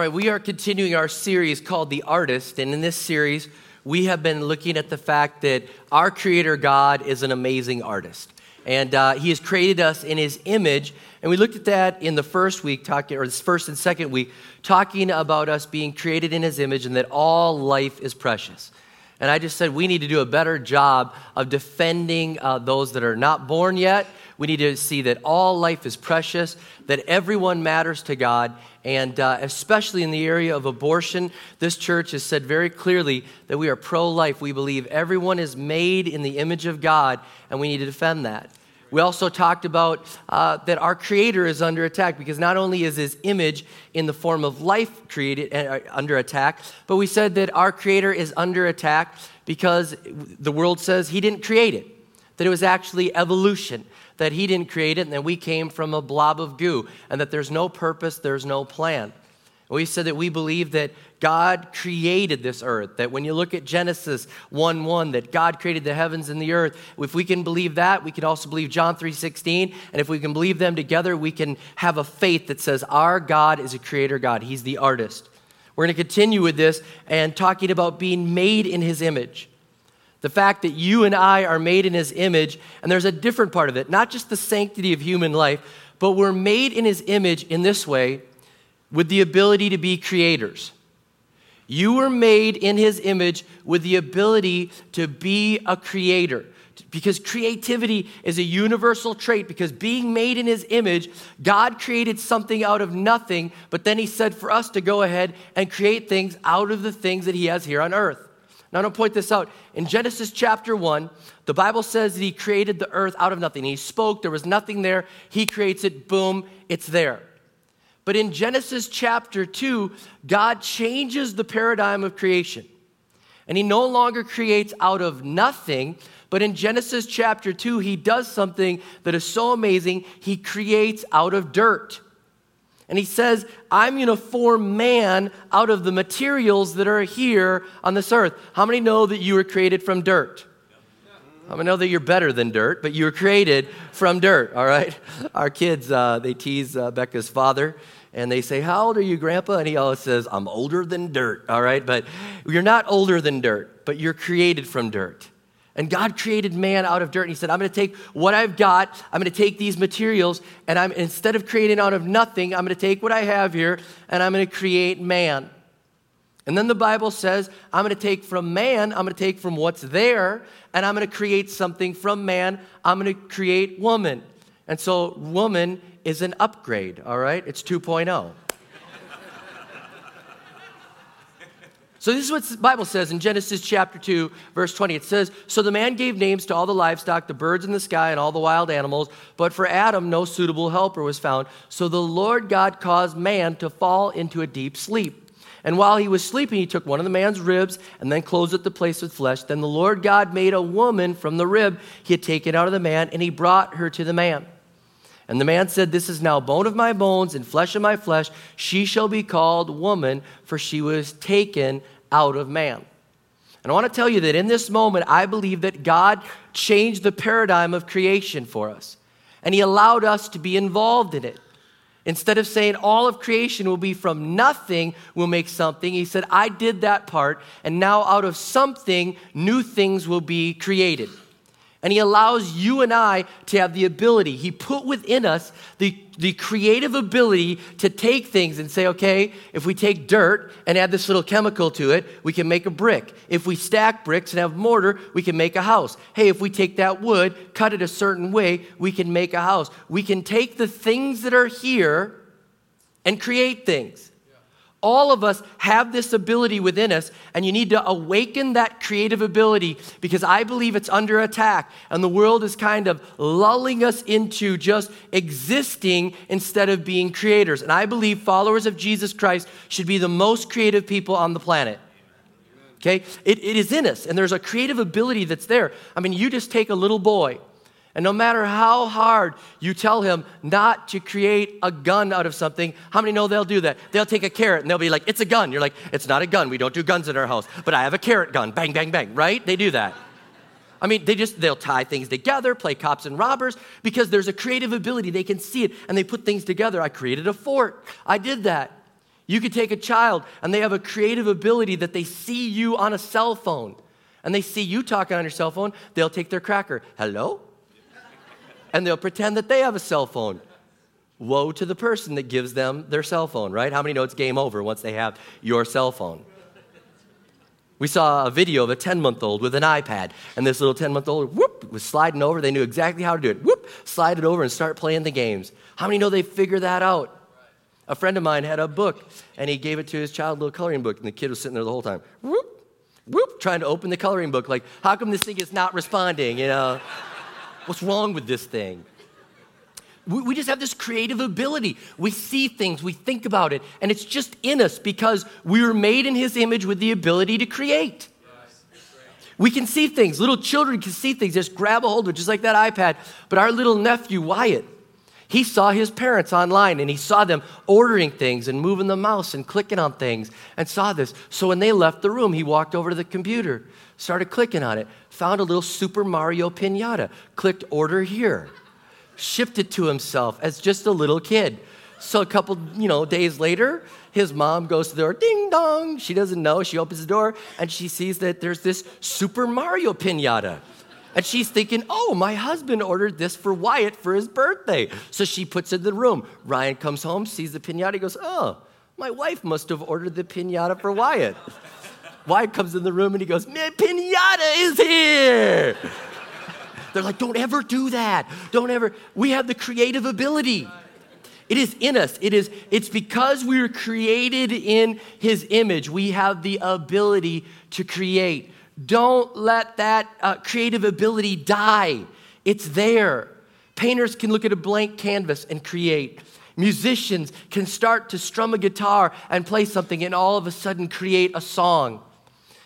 All right, we are continuing our series called The Artist. And in this series, we have been looking at the fact that our Creator God is an amazing artist. And uh, He has created us in His image. And we looked at that in the first week, talking, or this first and second week, talking about us being created in His image and that all life is precious. And I just said we need to do a better job of defending uh, those that are not born yet. We need to see that all life is precious, that everyone matters to God, and uh, especially in the area of abortion, this church has said very clearly that we are pro life. We believe everyone is made in the image of God, and we need to defend that. We also talked about uh, that our Creator is under attack because not only is His image in the form of life created uh, under attack, but we said that our Creator is under attack because the world says He didn't create it, that it was actually evolution that He didn't create it and that we came from a blob of goo and that there's no purpose, there's no plan. We said that we believe that God created this earth, that when you look at Genesis 1 1, that God created the heavens and the earth. If we can believe that, we can also believe John 3 16. And if we can believe them together, we can have a faith that says our God is a creator God, He's the artist. We're going to continue with this and talking about being made in His image. The fact that you and I are made in his image, and there's a different part of it, not just the sanctity of human life, but we're made in his image in this way with the ability to be creators. You were made in his image with the ability to be a creator. Because creativity is a universal trait, because being made in his image, God created something out of nothing, but then he said for us to go ahead and create things out of the things that he has here on earth. Now, I don't point this out. In Genesis chapter 1, the Bible says that He created the earth out of nothing. He spoke, there was nothing there. He creates it, boom, it's there. But in Genesis chapter 2, God changes the paradigm of creation. And He no longer creates out of nothing, but in Genesis chapter 2, He does something that is so amazing. He creates out of dirt. And he says, I'm going to form man out of the materials that are here on this earth. How many know that you were created from dirt? I'm going to know that you're better than dirt, but you were created from dirt, all right? Our kids, uh, they tease uh, Becca's father and they say, How old are you, Grandpa? And he always says, I'm older than dirt, all right? But you're not older than dirt, but you're created from dirt. And God created man out of dirt. And he said, I'm going to take what I've got, I'm going to take these materials, and I'm instead of creating out of nothing, I'm going to take what I have here and I'm going to create man. And then the Bible says, I'm going to take from man, I'm going to take from what's there, and I'm going to create something from man. I'm going to create woman. And so, woman is an upgrade, all right? It's 2.0. So, this is what the Bible says in Genesis chapter 2, verse 20. It says, So the man gave names to all the livestock, the birds in the sky, and all the wild animals, but for Adam no suitable helper was found. So the Lord God caused man to fall into a deep sleep. And while he was sleeping, he took one of the man's ribs and then closed up the place with flesh. Then the Lord God made a woman from the rib he had taken out of the man, and he brought her to the man. And the man said, This is now bone of my bones and flesh of my flesh. She shall be called woman, for she was taken out of man. And I want to tell you that in this moment, I believe that God changed the paradigm of creation for us. And He allowed us to be involved in it. Instead of saying all of creation will be from nothing, we'll make something, He said, I did that part, and now out of something, new things will be created. And he allows you and I to have the ability, he put within us the, the creative ability to take things and say, okay, if we take dirt and add this little chemical to it, we can make a brick. If we stack bricks and have mortar, we can make a house. Hey, if we take that wood, cut it a certain way, we can make a house. We can take the things that are here and create things. All of us have this ability within us, and you need to awaken that creative ability because I believe it's under attack, and the world is kind of lulling us into just existing instead of being creators. And I believe followers of Jesus Christ should be the most creative people on the planet. Okay? It, it is in us, and there's a creative ability that's there. I mean, you just take a little boy and no matter how hard you tell him not to create a gun out of something, how many know they'll do that? They'll take a carrot and they'll be like, it's a gun. You're like, it's not a gun. We don't do guns in our house. But I have a carrot gun. Bang, bang, bang, right? They do that. I mean, they just, they'll tie things together, play cops and robbers, because there's a creative ability. They can see it and they put things together. I created a fort. I did that. You could take a child and they have a creative ability that they see you on a cell phone and they see you talking on your cell phone, they'll take their cracker. Hello? And they'll pretend that they have a cell phone. Woe to the person that gives them their cell phone, right? How many know it's game over once they have your cell phone? We saw a video of a 10 month old with an iPad, and this little 10 month old, whoop, was sliding over. They knew exactly how to do it. Whoop, slide it over and start playing the games. How many know they figure that out? A friend of mine had a book, and he gave it to his child, a little coloring book, and the kid was sitting there the whole time. Whoop, whoop, trying to open the coloring book. Like, how come this thing is not responding? You know, what's wrong with this thing? We, we just have this creative ability. We see things, we think about it, and it's just in us because we were made in His image with the ability to create. We can see things. Little children can see things, just grab a hold of it, just like that iPad. But our little nephew, Wyatt, he saw his parents online and he saw them ordering things and moving the mouse and clicking on things and saw this. So when they left the room, he walked over to the computer, started clicking on it, found a little Super Mario pinata, clicked order here shipped it to himself as just a little kid. So a couple, you know, days later, his mom goes to the door, ding dong. She doesn't know. She opens the door and she sees that there's this Super Mario pinata. And she's thinking, oh, my husband ordered this for Wyatt for his birthday. So she puts it in the room. Ryan comes home, sees the pinata, goes, oh, my wife must have ordered the pinata for Wyatt. Wyatt comes in the room and he goes, my pinata is here. They're like, don't ever do that. Don't ever. We have the creative ability. It is in us. It is, it's because we were created in his image. We have the ability to create. Don't let that uh, creative ability die. It's there. Painters can look at a blank canvas and create. Musicians can start to strum a guitar and play something and all of a sudden create a song.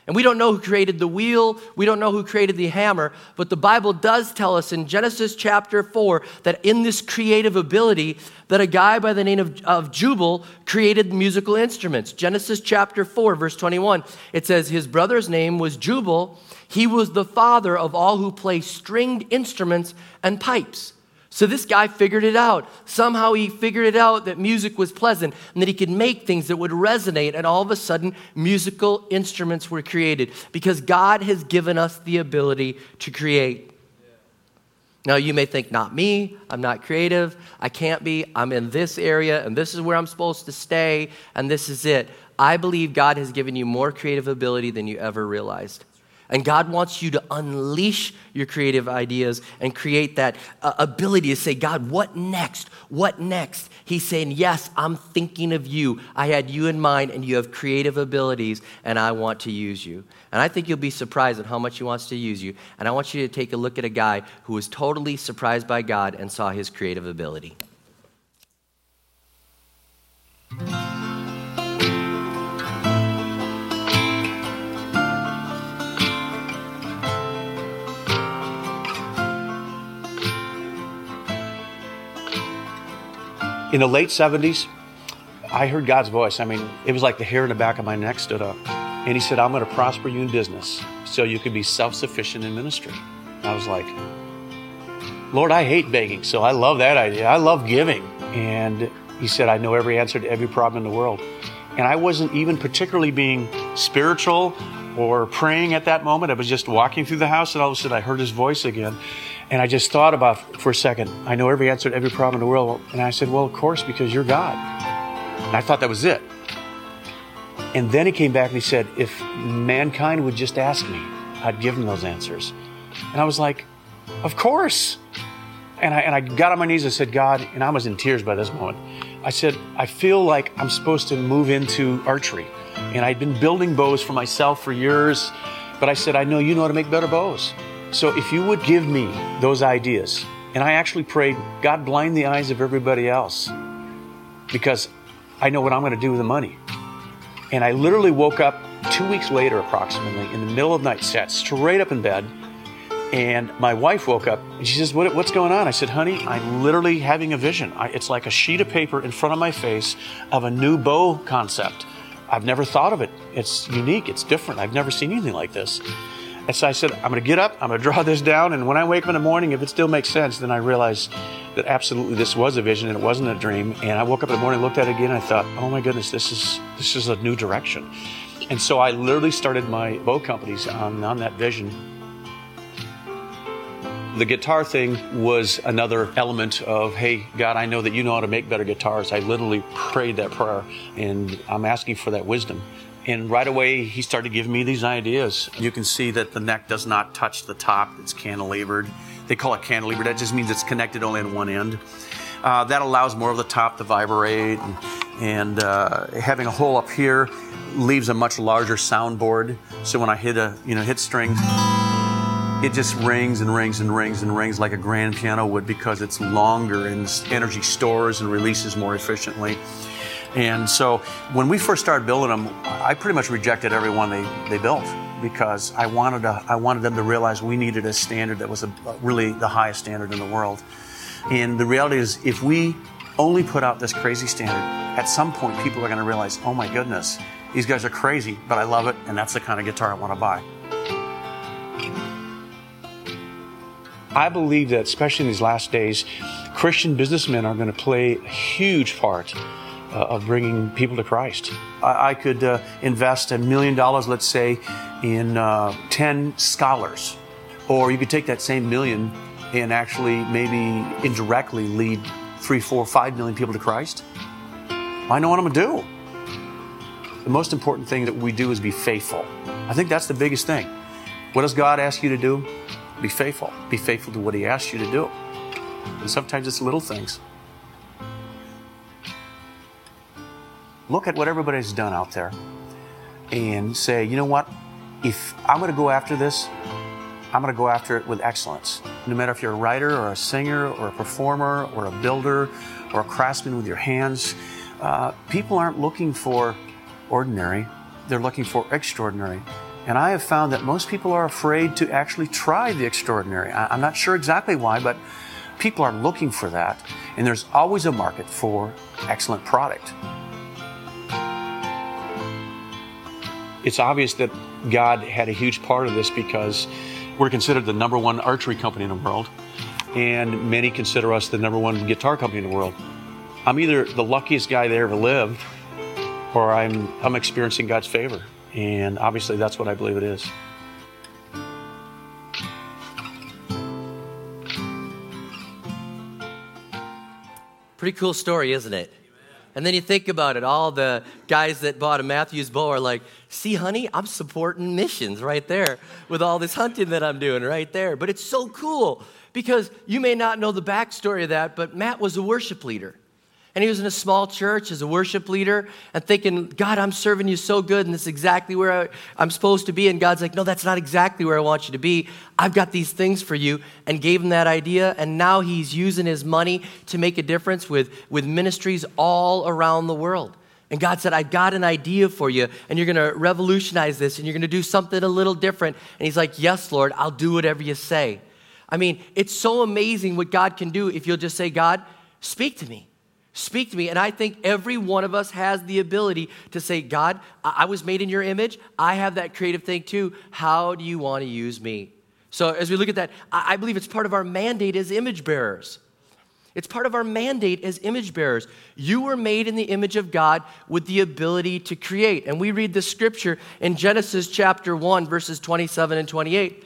And we don't know who created the wheel, we don't know who created the hammer, but the Bible does tell us in Genesis chapter 4 that in this creative ability, that a guy by the name of, of Jubal created musical instruments. Genesis chapter 4, verse 21, it says, His brother's name was Jubal. He was the father of all who play stringed instruments and pipes. So this guy figured it out. Somehow he figured it out that music was pleasant and that he could make things that would resonate, and all of a sudden, musical instruments were created because God has given us the ability to create. Now, you may think, not me, I'm not creative, I can't be, I'm in this area, and this is where I'm supposed to stay, and this is it. I believe God has given you more creative ability than you ever realized. And God wants you to unleash your creative ideas and create that uh, ability to say, God, what next? What next? He's saying, Yes, I'm thinking of you. I had you in mind, and you have creative abilities, and I want to use you. And I think you'll be surprised at how much He wants to use you. And I want you to take a look at a guy who was totally surprised by God and saw his creative ability. In the late 70s, I heard God's voice. I mean, it was like the hair in the back of my neck stood up. And He said, I'm going to prosper you in business so you can be self sufficient in ministry. I was like, Lord, I hate begging, so I love that idea. I love giving. And He said, I know every answer to every problem in the world. And I wasn't even particularly being spiritual or praying at that moment. I was just walking through the house, and all of a sudden I heard His voice again. And I just thought about for a second, I know every answer to every problem in the world. And I said, Well, of course, because you're God. And I thought that was it. And then he came back and he said, If mankind would just ask me, I'd give them those answers. And I was like, Of course. And I, and I got on my knees and said, God, and I was in tears by this moment. I said, I feel like I'm supposed to move into archery. And I'd been building bows for myself for years, but I said, I know you know how to make better bows. So if you would give me those ideas, and I actually prayed, God, blind the eyes of everybody else because I know what I'm going to do with the money. And I literally woke up two weeks later, approximately, in the middle of the night, sat straight up in bed. And my wife woke up and she says, what, What's going on? I said, Honey, I'm literally having a vision. I, it's like a sheet of paper in front of my face of a new bow concept. I've never thought of it. It's unique, it's different. I've never seen anything like this. And so I said, I'm going to get up, I'm going to draw this down, and when I wake up in the morning, if it still makes sense, then I realize that absolutely this was a vision and it wasn't a dream. And I woke up in the morning, looked at it again, and I thought, oh my goodness, this is this is a new direction. And so I literally started my bow companies on, on that vision. The guitar thing was another element of, hey, God, I know that you know how to make better guitars. I literally prayed that prayer, and I'm asking for that wisdom. And right away, he started giving me these ideas. You can see that the neck does not touch the top, it's cantilevered. They call it cantilevered, that just means it's connected only on one end. Uh, that allows more of the top to vibrate, and, and uh, having a hole up here leaves a much larger soundboard. So when I hit a you know hit strings, it just rings and rings and rings and rings like a grand piano would because it's longer and energy stores and releases more efficiently. And so when we first started building them, I pretty much rejected every one they, they built because I wanted, to, I wanted them to realize we needed a standard that was a, really the highest standard in the world. And the reality is, if we only put out this crazy standard, at some point people are going to realize, oh my goodness, these guys are crazy, but I love it, and that's the kind of guitar I want to buy. I believe that, especially in these last days, Christian businessmen are going to play a huge part uh, of bringing people to Christ. I, I could uh, invest a million dollars, let's say, in uh, 10 scholars. Or you could take that same million and actually maybe indirectly lead three, four, five million people to Christ. I know what I'm going to do. The most important thing that we do is be faithful. I think that's the biggest thing. What does God ask you to do? Be faithful. Be faithful to what He asks you to do. And sometimes it's little things. look at what everybody's done out there and say, you know what? If I'm going to go after this, I'm going to go after it with excellence. No matter if you're a writer or a singer or a performer or a builder or a craftsman with your hands, uh, people aren't looking for ordinary, they're looking for extraordinary. And I have found that most people are afraid to actually try the extraordinary. I'm not sure exactly why, but people are looking for that. And there's always a market for excellent product. it's obvious that God had a huge part of this because we're considered the number one archery company in the world, and many consider us the number one guitar company in the world. I'm either the luckiest guy that ever lived, or I'm I'm experiencing God's favor, and obviously that's what I believe it is. Pretty cool story, isn't it? And then you think about it, all the guys that bought a Mathews bow are like, see, honey, I'm supporting missions right there with all this hunting that I'm doing right there. But it's so cool because you may not know the backstory of that, but Matt was a worship leader. And he was in a small church as a worship leader and thinking, God, I'm serving you so good, and this is exactly where I, am supposed to be. And God's like, No, that's not exactly where I want you to be. I've got these things for you, and gave him that idea. And now he's using his money to make a difference with, with ministries all around the world. And God said, I've got an idea for you, and you're going to revolutionize this, and you're going to do something a little different. And he's like, Yes, Lord, I'll do whatever you say. I mean, it's so amazing what God can do if you'll just say, God, speak to me. Speak to me. And I think every one of us has the ability to say, God, I was made in your image. I have that creative thing too. How do you want to use me? So as we look at that, I believe it's part of our mandate as image bearers. It's part of our mandate as image bearers. You were made in the image of God with the ability to create. And we read the scripture in Genesis chapter 1, verses 27 and 28.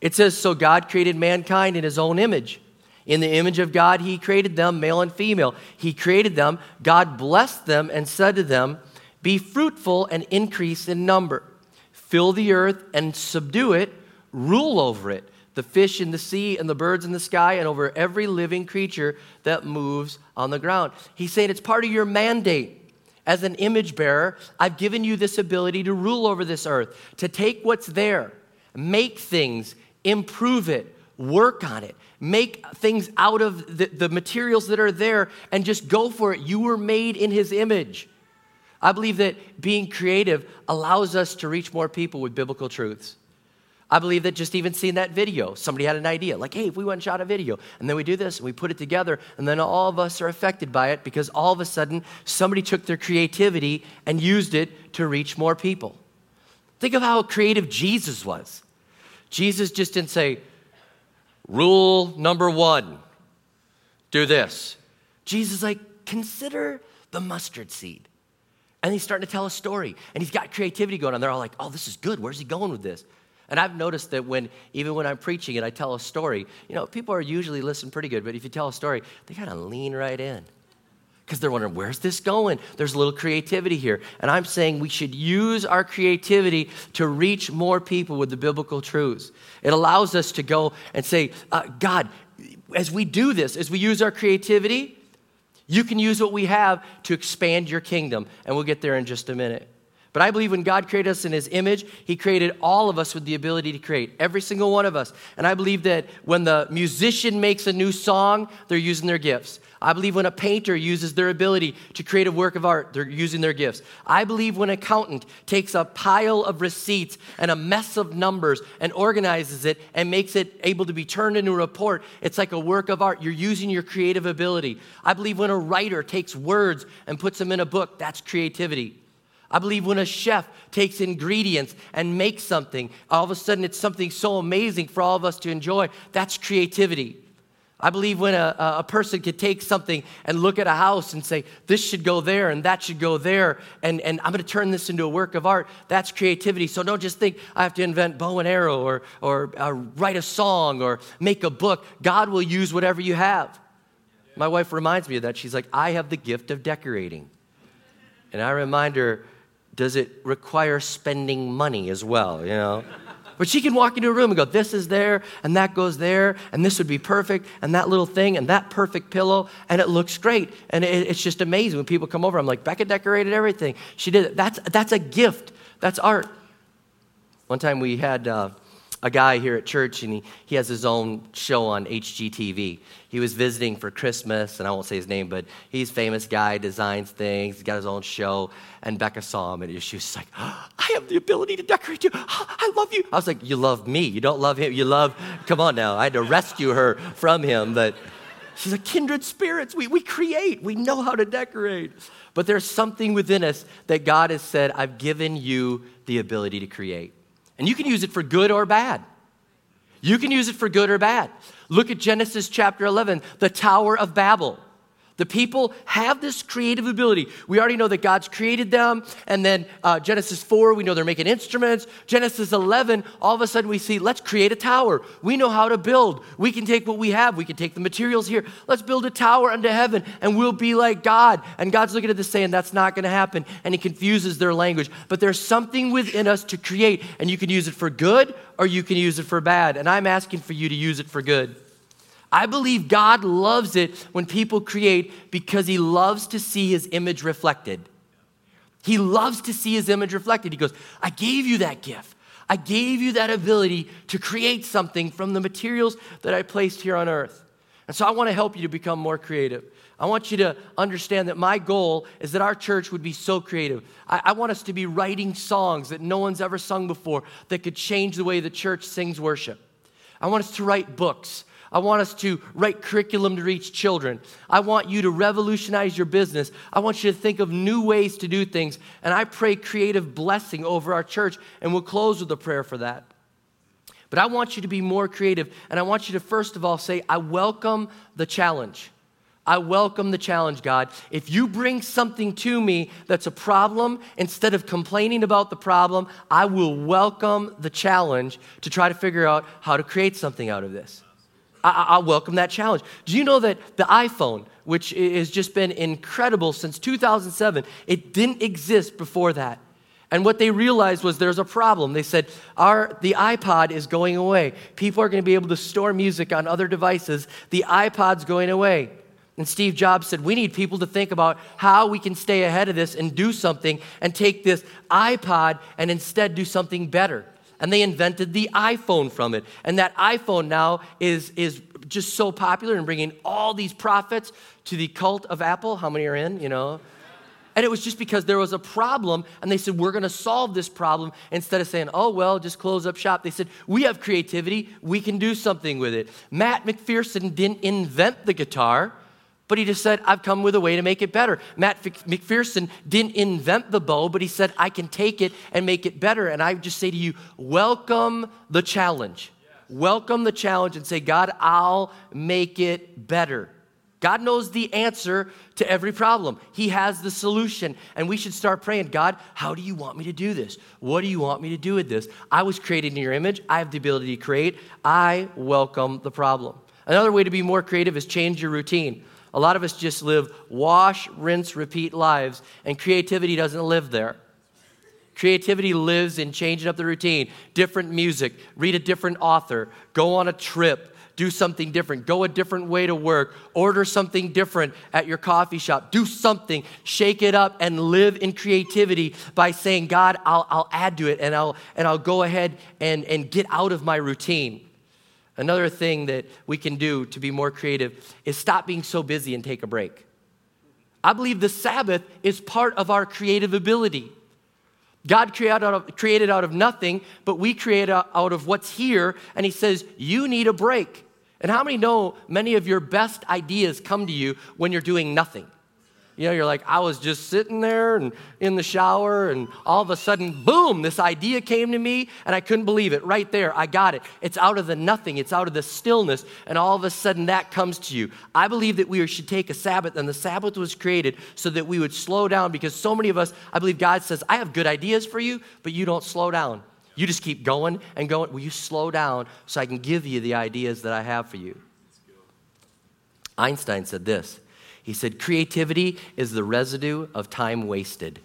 It says, So God created mankind in his own image. In the image of God, He created them, male and female. He created them. God blessed them and said to them, Be fruitful and increase in number. Fill the earth and subdue it, rule over it, the fish in the sea and the birds in the sky, and over every living creature that moves on the ground. He's saying it's part of your mandate. As an image bearer, I've given you this ability to rule over this earth, to take what's there, make things, improve it, work on it, make things out of the, the, materials that are there, and just go for it. You were made in His image. I believe that being creative allows us to reach more people with biblical truths. I believe that just even seeing that video, somebody had an idea, like, hey, if we went and shot a video, and then we do this, and we put it together, and then all of us are affected by it because all of a sudden somebody took their creativity and used it to reach more people. Think of how creative Jesus was. Jesus just didn't say, rule number one, do this. Jesus, like, consider the mustard seed. And he's starting to tell a story, and he's got creativity going on. They're all like, oh, this is good. Where's he going with this? And I've noticed that when, even when I'm preaching and I tell a story, you know, people are usually listening pretty good, but if you tell a story, they kind of lean right in because they're wondering, where's this going? There's a little creativity here. And I'm saying we should use our creativity to reach more people with the biblical truths. It allows us to go and say, uh, God, as we do this, as we use our creativity, you can use what we have to expand your kingdom. And we'll get there in just a minute. But I believe when God created us in His image, He created all of us with the ability to create, every single one of us. And I believe that when the musician makes a new song, they're using their gifts. I believe when a painter uses their ability to create a work of art, they're using their gifts. I believe when an accountant takes a pile of receipts and a mess of numbers and organizes it and makes it able to be turned into a report, it's like a work of art. You're using your creative ability. I believe when a writer takes words and puts them in a book, that's creativity. I believe when a chef takes ingredients and makes something, all of a sudden it's something so amazing for all of us to enjoy. That's creativity. I believe when a, a person could take something and look at a house and say, this should go there and that should go there, and, and I'm going to turn this into a work of art, that's creativity. So don't just think I have to invent bow and arrow or, or, or write a song or make a book. God will use whatever you have. My wife reminds me of that. She's like, I have the gift of decorating. And I remind her, does it require spending money as well, you know? But she can walk into a room and go, this is there, and that goes there, and this would be perfect, and that little thing, and that perfect pillow, and it looks great. And it, it's just amazing. When people come over, I'm like, Becca decorated everything. She did it. That's, that's a gift. That's art. One time we had uh, a guy here at church, and he, he has his own show on HGTV. He was visiting for Christmas, and I won't say his name, but he's famous guy, designs things, he's got his own show. And Becca saw him, and she was like, oh, I have the ability to decorate you. Oh, I love you. I was like, You love me. You don't love him. You love, come on now. I had to rescue her from him, but she's a kindred spirits. We, we create, we know how to decorate. But there's something within us that God has said, I've given you the ability to create. And you can use it for good or bad. You can use it for good or bad. Look at Genesis chapter 11, the Tower of Babel. The people have this creative ability. We already know that God's created them. And then uh, Genesis 4, we know they're making instruments. Genesis 11, all of a sudden we see, let's create a tower. We know how to build. We can take what we have, we can take the materials here. Let's build a tower unto heaven and we'll be like God. And God's looking at this saying, that's not going to happen. And He confuses their language. But there's something within us to create, and you can use it for good or you can use it for bad. And I'm asking for you to use it for good. I believe God loves it when people create because he loves to see his image reflected. He loves to see his image reflected. He goes, I gave you that gift. I gave you that ability to create something from the materials that I placed here on earth. And so I want to help you to become more creative. I want you to understand that my goal is that our church would be so creative. I, I, want us to be writing songs that no one's ever sung before that could change the way the church sings worship. I want us to write books I want us to write curriculum to reach children. I want you to revolutionize your business. I want you to think of new ways to do things. And I pray creative blessing over our church, and we'll close with a prayer for that. But I want you to be more creative, and I want you to first of all say, I welcome the challenge. I welcome the challenge, God. If you bring something to me that's a problem, instead of complaining about the problem, I will welcome the challenge to try to figure out how to create something out of this. I, I welcome that challenge. Do you know that the iPhone, which has just been incredible since 2007, it didn't exist before that. And what they realized was there's a problem. They said, Our, the iPod is going away. People are going to be able to store music on other devices. The iPod's going away. And Steve Jobs said, We need people to think about how we can stay ahead of this and do something and take this iPod and instead do something better and they invented the iPhone from it. And that iPhone now is, is just so popular and bringing all these profits to the cult of Apple. How many are in, you know? And it was just because there was a problem, and they said, We're gonna solve this problem. Instead of saying, Oh, well, just close up shop, they said, We have creativity, we can do something with it. Matt McPherson didn't invent the guitar, But he just said, I've come with a way to make it better. Matt McPherson didn't invent the bow, but he said, I can take it and make it better. And I just say to you, welcome the challenge. Welcome the challenge and say, God, I'll make it better. God knows the answer to every problem. He has the solution. And we should start praying God, how do you want me to do this? What do you want me to do with this? I was created in your image. I have the ability to create. I welcome the problem. Another way to be more creative is change your routine. A lot of us just live wash, rinse, repeat lives, and creativity doesn't live there. Creativity lives in changing up the routine, different music, read a different author, go on a trip, do something different, go a different way to work, order something different at your coffee shop, do something, shake it up, and live in creativity by saying, God, I'll, I'll add to it and I'll, and I'll go ahead and, and get out of my routine. Another thing that we can do to be more creative is stop being so busy and take a break. I believe the Sabbath is part of our creative ability. God created out, of, nothing, but we create out of what's here, and He says, You need a break. And how many know many of your best ideas come to you when you're doing nothing? You know, you're like, I was just sitting there and in the shower, and all of a sudden, boom, this idea came to me, and I couldn't believe it. Right there, I got it. It's out of the nothing, it's out of the stillness, and all of a sudden that comes to you. I believe that we should take a Sabbath, and the Sabbath was created so that we would slow down because so many of us, I believe God says, I have good ideas for you, but you don't slow down. You just keep going and going. Will you slow down so I can give you the ideas that I have for you? Einstein said this. He said, Creativity is the residue of time wasted.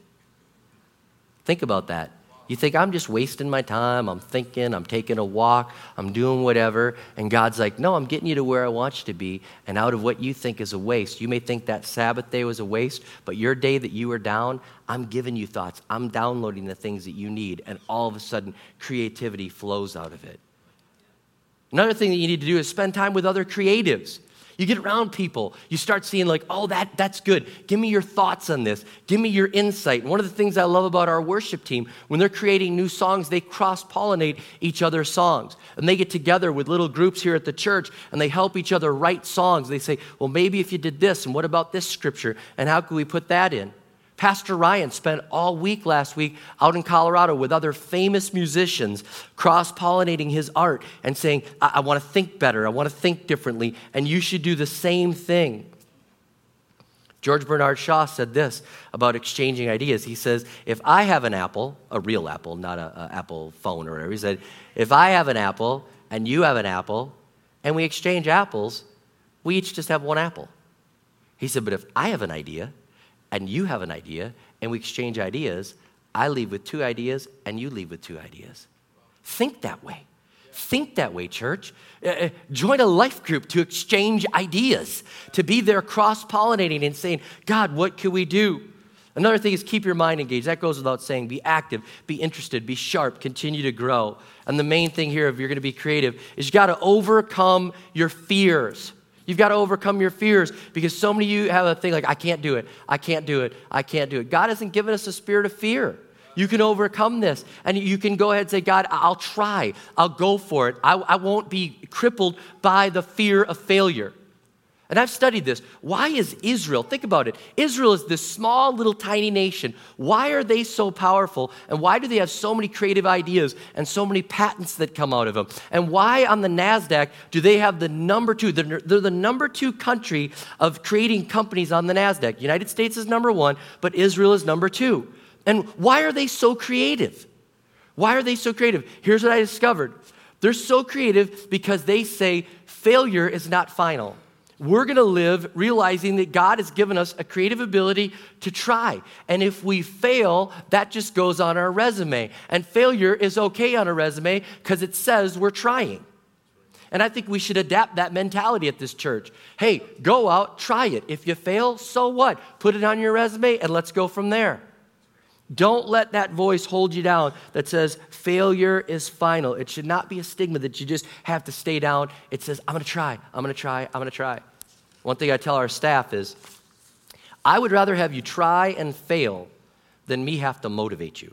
Think about that. You think, I'm just wasting my time. I'm thinking, I'm taking a walk, I'm doing whatever. And God's like, No, I'm getting you to where I want you to be. And out of what you think is a waste, you may think that Sabbath day was a waste, but your day that you were down, I'm giving you thoughts. I'm downloading the things that you need. And all of a sudden, creativity flows out of it. Another thing that you need to do is spend time with other creatives. You get around people, you start seeing, like, oh, that, that's good. Give me your thoughts on this. Give me your insight. One of the things I love about our worship team, when they're creating new songs, they cross pollinate each other's songs. And they get together with little groups here at the church and they help each other write songs. They say, well, maybe if you did this, and what about this scripture? And how can we put that in? Pastor Ryan spent all week last week out in Colorado with other famous musicians, cross pollinating his art and saying, I, I want to think better, I want to think differently, and you should do the same thing. George Bernard Shaw said this about exchanging ideas. He says, If I have an apple, a real apple, not an Apple phone or whatever, he said, If I have an apple and you have an apple and we exchange apples, we each just have one apple. He said, But if I have an idea and you have an idea and we exchange ideas, I leave with two ideas and you leave with two ideas. Think that way. Think that way, church. Uh, uh join a life group to exchange ideas, to be there cross pollinating and saying, God, what can we do? Another thing is keep your mind engaged. That goes without saying. Be active, be interested, be sharp, continue to grow. And the main thing here, if you're going to be creative, is you got to overcome your fears. You've got to overcome your fears because so many of you have a thing like, I can't do it, I can't do it, I can't do it. God hasn't given us a spirit of fear. You can overcome this. And you can go ahead and say, God, I'll try. I'll go for it. I, I won't be crippled by the fear of failure. And I've studied this. Why is Israel, think about it, Israel is this small little tiny nation. Why are they so powerful? And why do they have so many creative ideas and so many patents that come out of them? And why on the NASDAQ do they have the number two? They're, they're the number two country of creating companies on the NASDAQ. United States is number one, but Israel is number two. And why are they so creative? Why are they so creative? Here's what I discovered they're so creative because they say failure is not final we're going to live realizing that God has given us a creative ability to try. And if we fail, that just goes on our resume. And failure is okay on a resume because it says we're trying. And I think we should adapt that mentality at this church. Hey, go out, try it. If you fail, so what? Put it on your resume and let's go from there. Don't let that voice hold you down that says failure is final. It should not be a stigma that you just have to stay down. It says, I'm going to try, I'm going to try, I'm going to try. One thing I tell our staff is I would rather have you try and fail than me have to motivate you.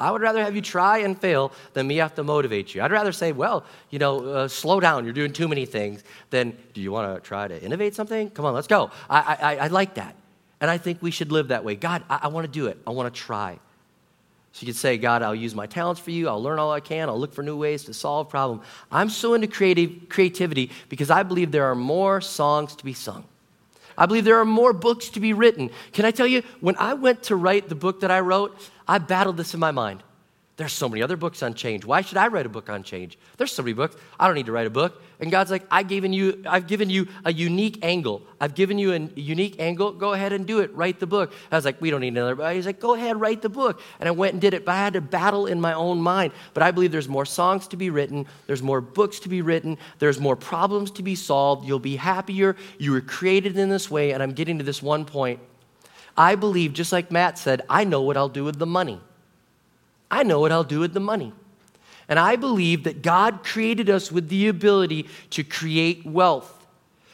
I would rather have you try and fail than me have to motivate you. I'd rather say, well, you know, uh, slow down, you're doing too many things, than do you want to try to innovate something? Come on, let's go. I, I, I like that. And I think we should live that way. God, I, I want to do it, I want to try. So you could say, God, I'll use my talents for you. I'll learn all I can. I'll look for new ways to solve problems. I'm so into creative, creativity because I believe there are more songs to be sung. I believe there are more books to be written. Can I tell you, when I went to write the book that I wrote, I battled this in my mind. There's so many other books on change. Why should I write a book on change? There's so many books. I don't need to write a book. And God's like, I've given you, I've given you a unique angle. I've given you a unique angle. Go ahead and do it. Write the book. I was like, we don't need another book. He's like, go ahead, write the book. And I went and did it, but I had to battle in my own mind. But I believe there's more songs to be written. There's more books to be written. There's more problems to be solved. You'll be happier. You were created in this way. And I'm getting to this one point. I believe, just like Matt said, I know what I'll do with the money. I know what I'll do with the money. And I believe that God created us with the ability to create wealth.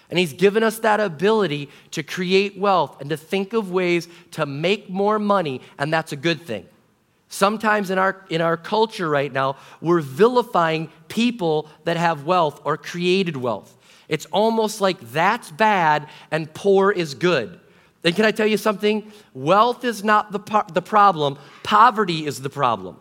And He's given us that ability to create wealth and to think of ways to make more money, and that's a good thing. Sometimes in our, in our culture right now, we're vilifying people that have wealth or created wealth. It's almost like that's bad and poor is good. Then, can I tell you something? Wealth is not the, po- the problem, poverty is the problem.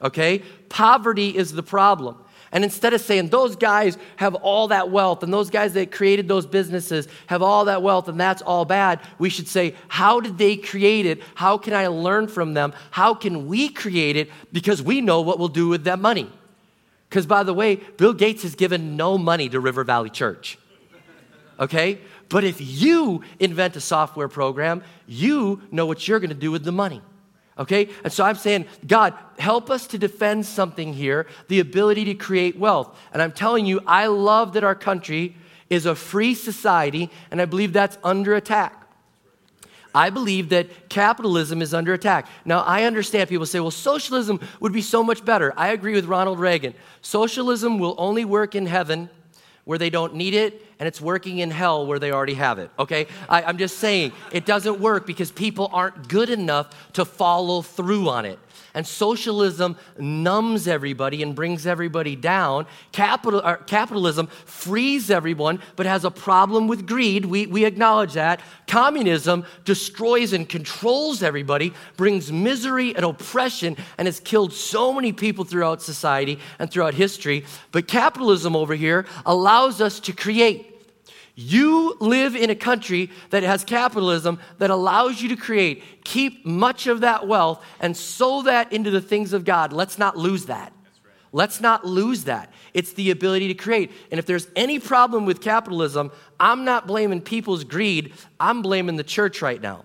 Okay? Poverty is the problem. And instead of saying those guys have all that wealth and those guys that created those businesses have all that wealth and that's all bad, we should say, how did they create it? How can I learn from them? How can we create it? Because we know what we'll do with that money. Because, by the way, Bill Gates has given no money to River Valley Church. Okay? But if you invent a software program, you know what you're going to do with the money. Okay? And so I'm saying, God, help us to defend something here the ability to create wealth. And I'm telling you, I love that our country is a free society, and I believe that's under attack. I believe that capitalism is under attack. Now, I understand people say, well, socialism would be so much better. I agree with Ronald Reagan. Socialism will only work in heaven where they don't need it, and it's working in hell where they already have it, okay? I, I'm just saying, it doesn't work because people aren't good enough to follow through on it and socialism numbs everybody and brings everybody down. Capital, uh, capitalism frees everyone, but has a problem with greed. We, we acknowledge that. Communism destroys and controls everybody, brings misery and oppression, and has killed so many people throughout society and throughout history. But capitalism over here allows us to create. You live in a country that has capitalism that allows you to create, keep much of that wealth, and sow that into the things of God. Let's not lose that. Let's not lose that. It's the ability to create. And if there's any problem with capitalism, I'm not blaming people's greed, I'm blaming the church right now.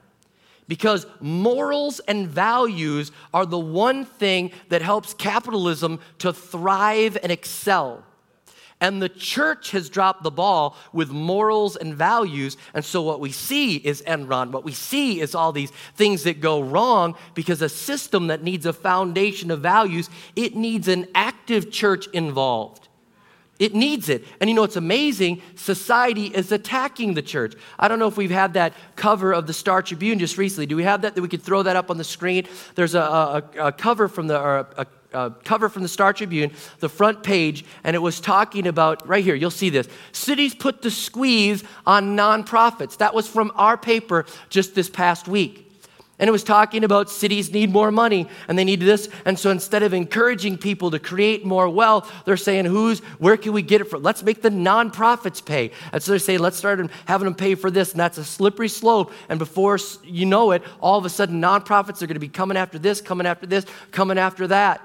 Because morals and values are the one thing that helps capitalism to thrive and excel. And the church has dropped the ball with morals and values. And so what we see is Enron. What we see is all these things that go wrong because a system that needs a foundation of values, it needs an active church involved. It needs it. And you know, it's amazing. Society is attacking the church. I don't know if we've had that cover of the Star Tribune just recently. Do we have that? That we could throw that up on the screen? There's a, a, a cover from the, or a, uh, cover from the Star Tribune, the front page, and it was talking about, right here, you'll see this. Cities put the squeeze on nonprofits. That was from our paper just this past week. And it was talking about cities need more money and they need this. And so instead of encouraging people to create more wealth, they're saying, who's, where can we get it from? Let's make the nonprofits pay. And so they're saying, let's start having them pay for this. And that's a slippery slope. And before you know it, all of a sudden nonprofits are going to be coming after this, coming after this, coming after that.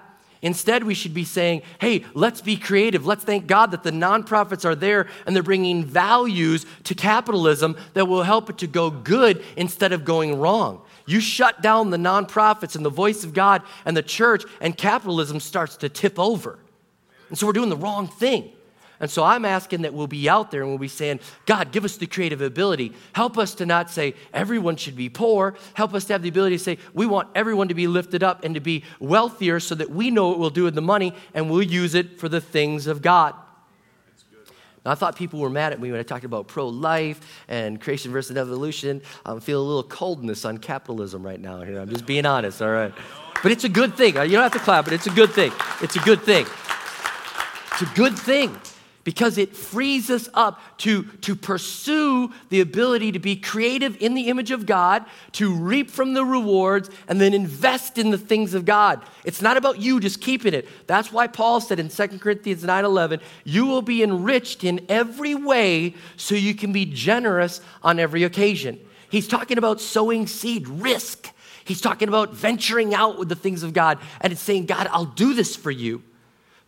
Instead, we should be saying, hey, let's be creative. Let's thank God that the nonprofits are there and they're bringing values to capitalism that will help it to go good instead of going wrong. You shut down the nonprofits and the voice of God and the church, and capitalism starts to tip over. And so we're doing the wrong thing. And so I'm asking that we'll be out there and we'll be saying, God, give us the creative ability. Help us to not say everyone should be poor. Help us to have the ability to say we want everyone to be lifted up and to be wealthier so that we know what we'll do with the money and we'll use it for the things of God. I thought people were mad at me when I talked about pro life and creation versus evolution. I'm feeling a little coldness on capitalism right now. Here. I'm just being honest, all right? But it's a good thing. You don't have to clap, but it's a good thing. It's a good thing. It's a good thing because it frees us up to, to pursue the ability to be creative in the image of God, to reap from the rewards, and then invest in the things of God. It's not about you just keeping it. That's why Paul said in 2 Corinthians 9 11, you will be enriched in every way so you can be generous on every occasion. He's talking about sowing seed, risk. He's talking about venturing out with the things of God and it's saying, God, I'll do this for you.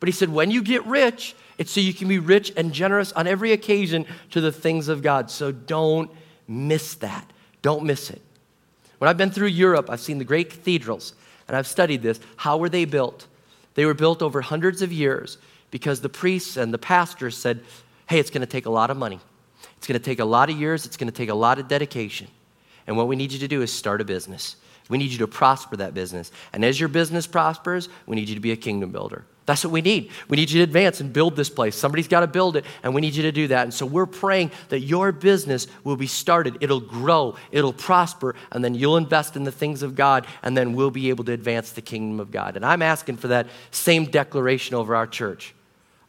But he said, when you get rich, it's so you can be rich and generous on every occasion to the things of God. So don't miss that. Don't miss it. When I've been through Europe, I've seen the great cathedrals, and I've studied this. How were they built? They were built over hundreds of years because the priests and the pastors said, hey, it's going to take a lot of money. It's going to take a lot of years. It's going to take a lot of dedication. And what we need you to do is start a business. We need you to prosper that business. And as your business prospers, we need you to be a kingdom builder. That's what we need. We need you to advance and build this place. Somebody's got to build it, and we need you to do that. And so we're praying that your business will be started, it'll grow, it'll prosper, and then you'll invest in the things of God, and then we'll be able to advance the kingdom of God. And I'm asking for that same declaration over our church.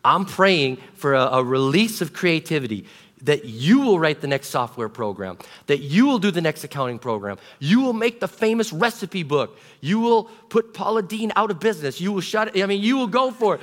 I'm praying for a, a release of creativity that you will write the next software program, that you will do the next accounting program, you will make the famous recipe book, you will put Paula Deen out of business, you will shut it, I mean, you will go for it.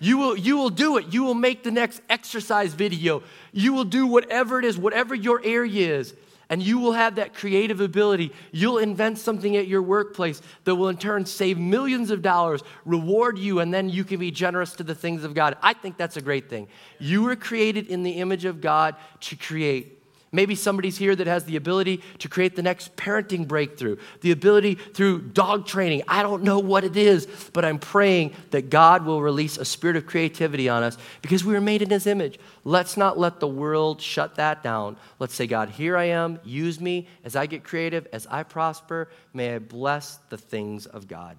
You will, you will do it. You will make the next exercise video. You will do whatever it is, whatever your area is and you will have that creative ability. You'll invent something at your workplace that will in turn save millions of dollars, reward you, and then you can be generous to the things of God. I think that's a great thing. You were created in the image of God to create. Maybe somebody's here that has the ability to create the next parenting breakthrough, the ability through dog training. I don't know what it is, but I'm praying that God will release a spirit of creativity on us because we were made in His image. Let's not let the world shut that down. Let's say, God, here I am. Use me as I get creative, as I prosper. May I bless the things of God.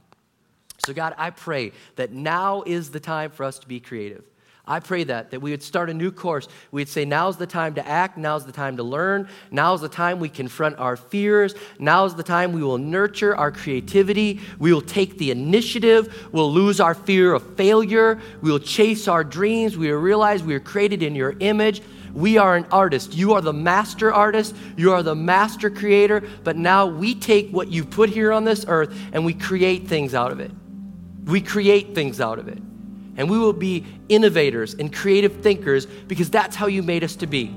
So, God, I pray that now is the time for us to be creative. I pray that, that we would start a new course. We'd say, now's the time to act, now's the time to learn, now's the time we confront our fears, now's the time we will nurture our creativity, we will take the initiative, we'll lose our fear of failure, we'll chase our dreams, we will realize we are created in your image. We are an artist. You are the master artist. You are the master creator. But now we take what you put here on this earth and we create things out of it. We create things out of it and we will be innovators and creative thinkers because that's how you made us to be.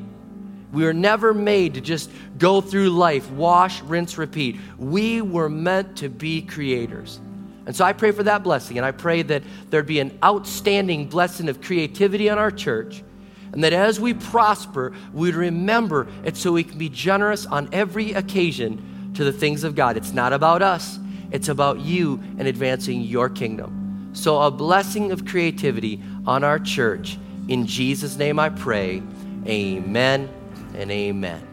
We were never made to just go through life, wash, rinse, repeat. We were meant to be creators. And so I pray for that blessing, and I pray that there'd be an outstanding blessing of creativity on our church, and that as we prosper, we'd remember it so we can be generous on every occasion to the things of God. It's not about us, it's about you and advancing your kingdom. So, a blessing of creativity on our church. In Jesus' name I pray. Amen and amen.